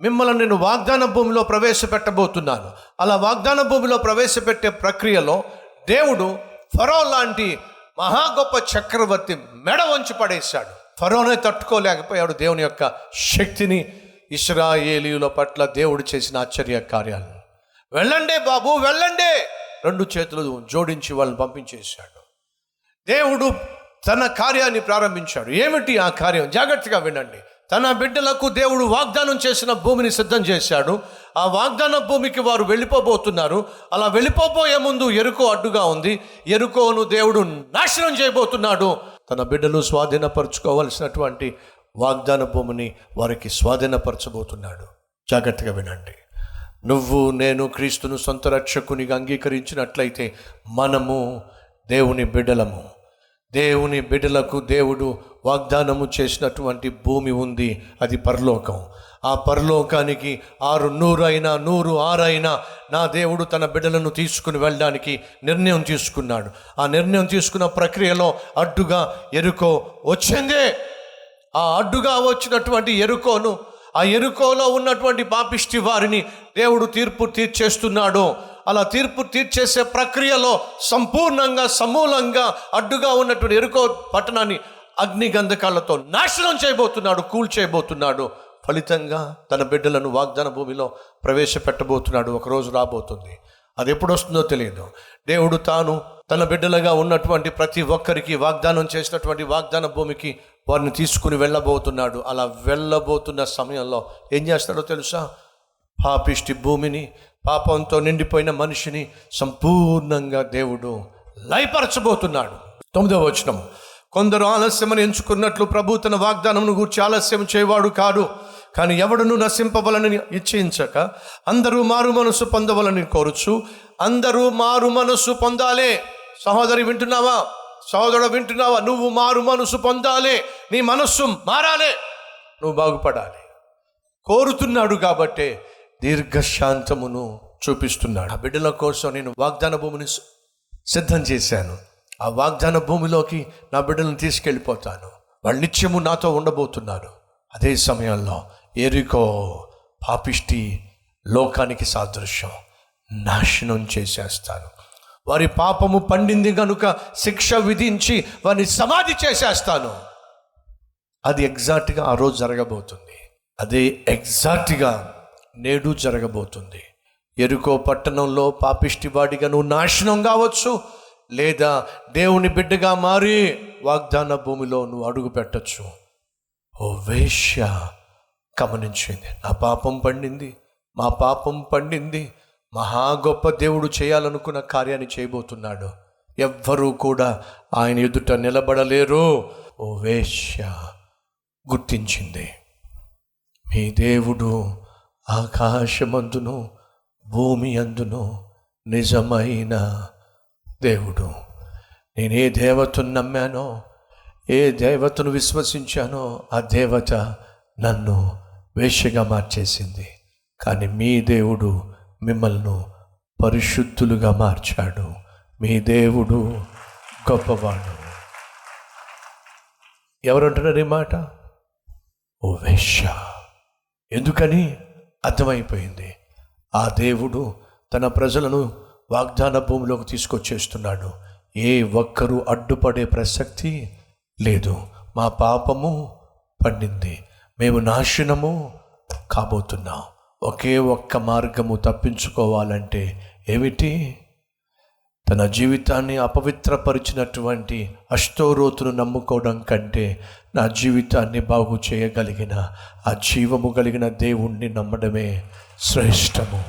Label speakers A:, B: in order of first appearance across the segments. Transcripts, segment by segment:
A: మిమ్మల్ని నేను వాగ్దాన భూమిలో ప్రవేశపెట్టబోతున్నాను. అలా వాగ్దాన భూమిలో ప్రవేశపెట్టే ప్రక్రియలో దేవుడు ఫరో లాంటి మహా గొప్ప చక్రవర్తి మెడ వంచి పడేశాడు. ఫరోనే తట్టుకోలేకపోయాడు దేవుని యొక్క శక్తిని. ఇస్రాయేలీల పట్ల దేవుడు చేసిన ఆశ్చర్య కార్యాలను వెళ్ళండే బాబు వెళ్ళండి! రెండు చేతులు జోడించి వాళ్ళని పంపించేశాడు. దేవుడు తన కార్యాన్ని ప్రారంభించాడు. ఏమిటి ఆ కార్యం? జాగ్రత్తగా వినండి. తన బిడ్డలకు దేవుడు వాగ్దానం చేసిన భూమిని సిద్ధం చేశాడు. ఆ వాగ్దాన భూమికి వారు వెళ్ళిపోబోతున్నారు. అలా వెళ్ళిపోబోయే ముందు ఎరుకో అడ్డుగా ఉంది. ఎరుకోను దేవుడు నాశనం చేయబోతున్నాడు. తన బిడ్డలు స్వాధీనపరచుకోవలసినటువంటి వాగ్దాన భూమిని వారికి స్వాధీనపరచబోతున్నాడు. జాగ్రత్తగా వినండి. నువ్వు నేను క్రీస్తును సొంత రక్షకునిగా అంగీకరించినట్లయితే మనము దేవుని బిడ్డలము. దేవుని బిడ్డలకు దేవుడు వాగ్దానము చేసినటువంటి భూమి ఉంది. అది పరలోకం. ఆ పరలోకానికి ఆరు నూరు అయినా నూరు ఆరు అయినా నా దేవుడు తన బిడ్డలను తీసుకుని వెళ్ళడానికి నిర్ణయం తీసుకున్నాడు. ఆ నిర్ణయం తీసుకున్న ప్రక్రియలో అడ్డుగా ఎరుకో వచ్చిందే. ఆ అడ్డుగా వచ్చినటువంటి ఎరుకోను ఆ ఎరుకోలో ఉన్నటువంటి పాపిష్టి వారిని దేవుడు తీర్పు తీర్చేస్తున్నాడు. అలా తీర్పు తీర్చేసే ప్రక్రియలో సంపూర్ణంగా సమూలంగా అడ్డుగా ఉన్నటువంటి ఎరుకో పట్టణాన్ని అగ్ని గంధకాలతో నాశనం చేయబోతున్నాడు కూల్ చేయబోతున్నాడు ఫలితంగా తన బిడ్డలను వాగ్దాన భూమిలో ప్రవేశపెట్టబోతున్నాడు. ఒకరోజు రాబోతుంది. అది ఎప్పుడు వస్తుందో తెలియదు. దేవుడు తాను తన బిడ్డలుగా ఉన్నటువంటి ప్రతి ఒక్కరికి వాగ్దానం చేసినటువంటి వాగ్దాన భూమికి వారిని తీసుకుని వెళ్ళబోతున్నాడు. అలా వెళ్ళబోతున్న సమయంలో ఏం చేస్తాడో తెలుసా? పాపిష్టి భూమిని పాపంతో నిండిపోయిన మనిషిని సంపూర్ణంగా దేవుడు లయపరచబోతున్నాడు. తొమ్మిదవ వచనం. కొందరు ఆలస్యమని ఎంచుకున్నట్లు ప్రభు తన వాగ్దానమును గూర్చి ఆలస్యం చేయవాడు కాడు. కానీ ఎవడును నశింపవలని ఇచ్చించక అందరూ మారు మనసు పొందవలని కోరుచు అందరూ మారు మనసు పొందాలే. సహోదరి వింటున్నావా? సహోదరుడు వింటున్నావా? నువ్వు మారు మనసు పొందాలి. నీ మనస్సు మారాలి. నువ్వు బాగుపడాలి. కోరుతున్నాడు కాబట్టే దీర్ఘశాంతమును చూపిస్తున్నాడు. ఆ బిడ్డల కోసం నేను వాగ్దాన భూమిని సిద్ధం చేశాను. ఆ వాగ్దాన భూమిలోకి నా బిడ్డలను తీసుకెళ్ళిపోతాను. వాళ్ళు నిత్యము నాతో ఉండబోతున్నారు. అదే సమయంలో ఎరికో పాపిష్టి లోకానికి సాదృశ్యం నాశనం చేసేస్తాను. వారి పాపము పండింది కనుక శిక్ష విధించి వారిని సమాధి చేసేస్తాను. అది ఎగ్జాక్ట్గా ఆ రోజు జరగబోతుంది. అదే ఎగ్జాక్ట్గా నేడు జరగబోతుంది. ఎరుకో పట్టణంలో పాపిష్టి వాడిగా నువ్వు నాశనం కావచ్చు లేదా దేవుని బిడ్డగా మారి వాగ్దాన భూమిలో నువ్వు అడుగు పెట్టచ్చు. ఓ వేశ్య గమనించింది. నా పాపం పండింది మా పాపం పండింది. మహా గొప్ప దేవుడు చేయాలనుకున్న కార్యాన్ని చేయబోతున్నాడు. ఎవ్వరూ కూడా ఆయన ఎదుట నిలబడలేరు. ఓ వేశ్య గుర్తించింది. మీ దేవుడు ఆకాశమందును భూమి అందును నిజమైన దేవుడు. నేను ఏ దేవతను నమ్మానో ఏ దేవతను విశ్వసించానో ఆ దేవత నన్ను వేశ్యగా మార్చేసింది. కానీ మీ దేవుడు మిమ్మల్ని పరిశుద్ధులుగా మార్చాడు. మీ దేవుడు గొప్పవాడు. ఎవరంటున్నారు ఈ మాట? ఓ వేశ్య. ఎందుకని? అర్థమైపోయింది. ఆ దేవుడు తన ప్రజలను వాగ్దాన భూమిలోకి తీసుకొచ్చేస్తున్నాడు. ఏ ఒక్కరూ అడ్డుపడే ప్రసక్తి లేదు. మా పాపము పండింది. మేము నాశనము కాబోతున్నాం. ఒకే ఒక్క మార్గము తప్పించుకోవాలంటే ఏమిటి? తన జీవితాన్ని అపవిత్రపరిచినటువంటి అష్టోరోతును నమ్ముకోవడం కంటే నా జీవితాన్ని బాగు చేయగలిగిన ఆ జీవము కలిగిన దేవుణ్ణి నమ్మడమే శ్రేష్టము.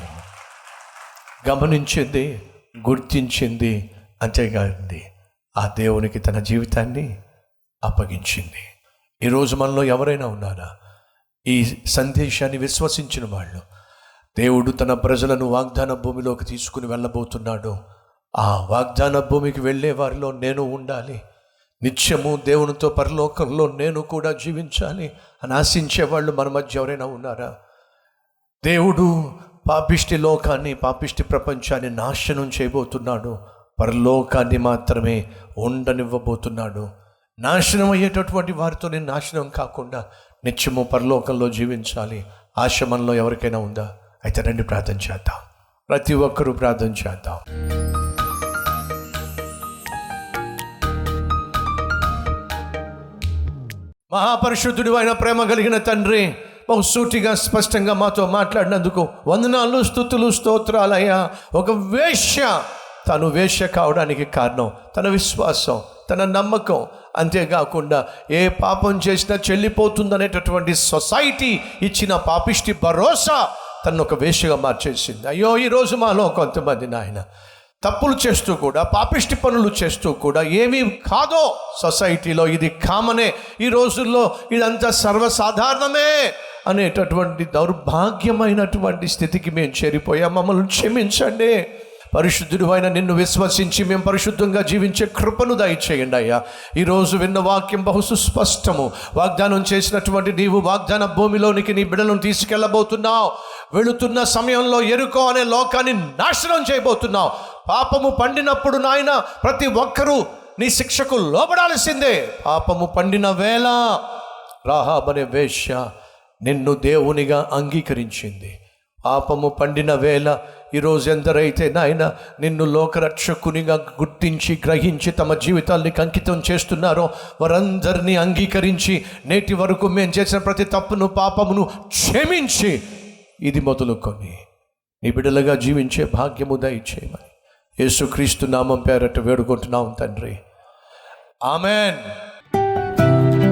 A: గమనించింది గుర్తించింది అంతేకాదండి. ఆ దేవునికి తన జీవితాన్ని అప్పగించింది. ఈరోజు మనలో ఎవరైనా ఉన్నారా? ఈ సందేశాన్ని విశ్వసించిన వాళ్ళు. దేవుడు తన ప్రజలను వాగ్దాన భూమిలోకి తీసుకుని వెళ్ళబోతున్నాడు. ఆ వాగ్దాన భూమికి వెళ్ళే వారిలో నేను ఉండాలి. నిత్యము దేవునితో పరలోకంలో నేను కూడా జీవించాలి అని ఆశించే వాళ్ళు మన మధ్య ఎవరైనా ఉన్నారా? దేవుడు పాపిష్టి లోకాన్ని పాపిష్టి ప్రపంచాన్ని నాశనం చేయబోతున్నాడు. పరలోకాన్ని మాత్రమే ఉండనివ్వబోతున్నాడు. నాశనం అయ్యేటటువంటి వారితో నేను నాశనం కాకుండా నిత్యము పరలోకంలో జీవించాలి. ఆశ మనలో ఎవరికైనా ఉందా? అయితే రండి ప్రార్థన చేద్దాం. ప్రతి ఒక్కరూ ప్రార్థన చేద్దాం. మహాపరిశుద్ధుడు అయిన ప్రేమ కలిగిన తండ్రి బహుసూటిగా స్పష్టంగా మాతో మాట్లాడినందుకు వందనాలు స్థుతులు స్తోత్రాలయ్యా. ఒక వేష్య తను వేష్య కావడానికి కారణం తన విశ్వాసం తన నమ్మకం. అంతేకాకుండా ఏ పాపం చేసినా చెల్లిపోతుందనేటటువంటి సొసైటీ ఇచ్చిన పాపిష్టి భరోసా తను ఒక వేషగా మార్చేసింది. అయ్యో ఈరోజు మాలో కొంతమంది నాయన తప్పులు చేస్తూ కూడా పాపిష్టి పనులు చేస్తూ కూడా ఏమీ కాదో సొసైటీలో ఇది కామనే. ఈ రోజుల్లో ఇదంతా సర్వసాధారణమే అనేటటువంటి దౌర్భాగ్యమైనటువంటి స్థితికి మేము చేరిపోయాం. మమ్మల్ని క్షమించండి. పరిశుద్ధుడు అయిన నిన్ను విశ్వసించి మేము పరిశుద్ధంగా జీవించే కృపను దయచేయండి అయ్యా. ఈరోజు విన్న వాక్యం బహు సుస్పష్టము. వాగ్దానం చేసినటువంటి నీవు వాగ్దాన భూమిలోనికి నీ బిడలను తీసుకెళ్ళబోతున్నావు. వెళుతున్న సమయంలో ఎరుకో అనే లోకాన్ని నాశనం చేయబోతున్నావు. పాపము పండినప్పుడు నాయన ప్రతి ఒక్కరూ నీ శిక్షకు లోపడాల్సిందే పాపము పండిన వేళ రాహాబనే వేష్య నిన్ను దేవునిగా అంగీకరించింది. పాపము పండిన వేళ ఈరోజు ఎందరైతే నాయన నిన్ను లోకరక్షకునిగా గుర్తించి గ్రహించి తమ జీవితాల్ని అంకితం చేస్తున్నారో వారందరినీ అంగీకరించి నేటి వరకు మేము చేసిన ప్రతి తప్పును పాపమును క్షమించి ఇది మొదలుకొని నీ బిడ్డలుగా జీవించే భాగ్యము దయచేయమని యేసుక్రీస్తు నామం పేరట వేడుకుంటున్నాం తండ్రి. ఆమెన్.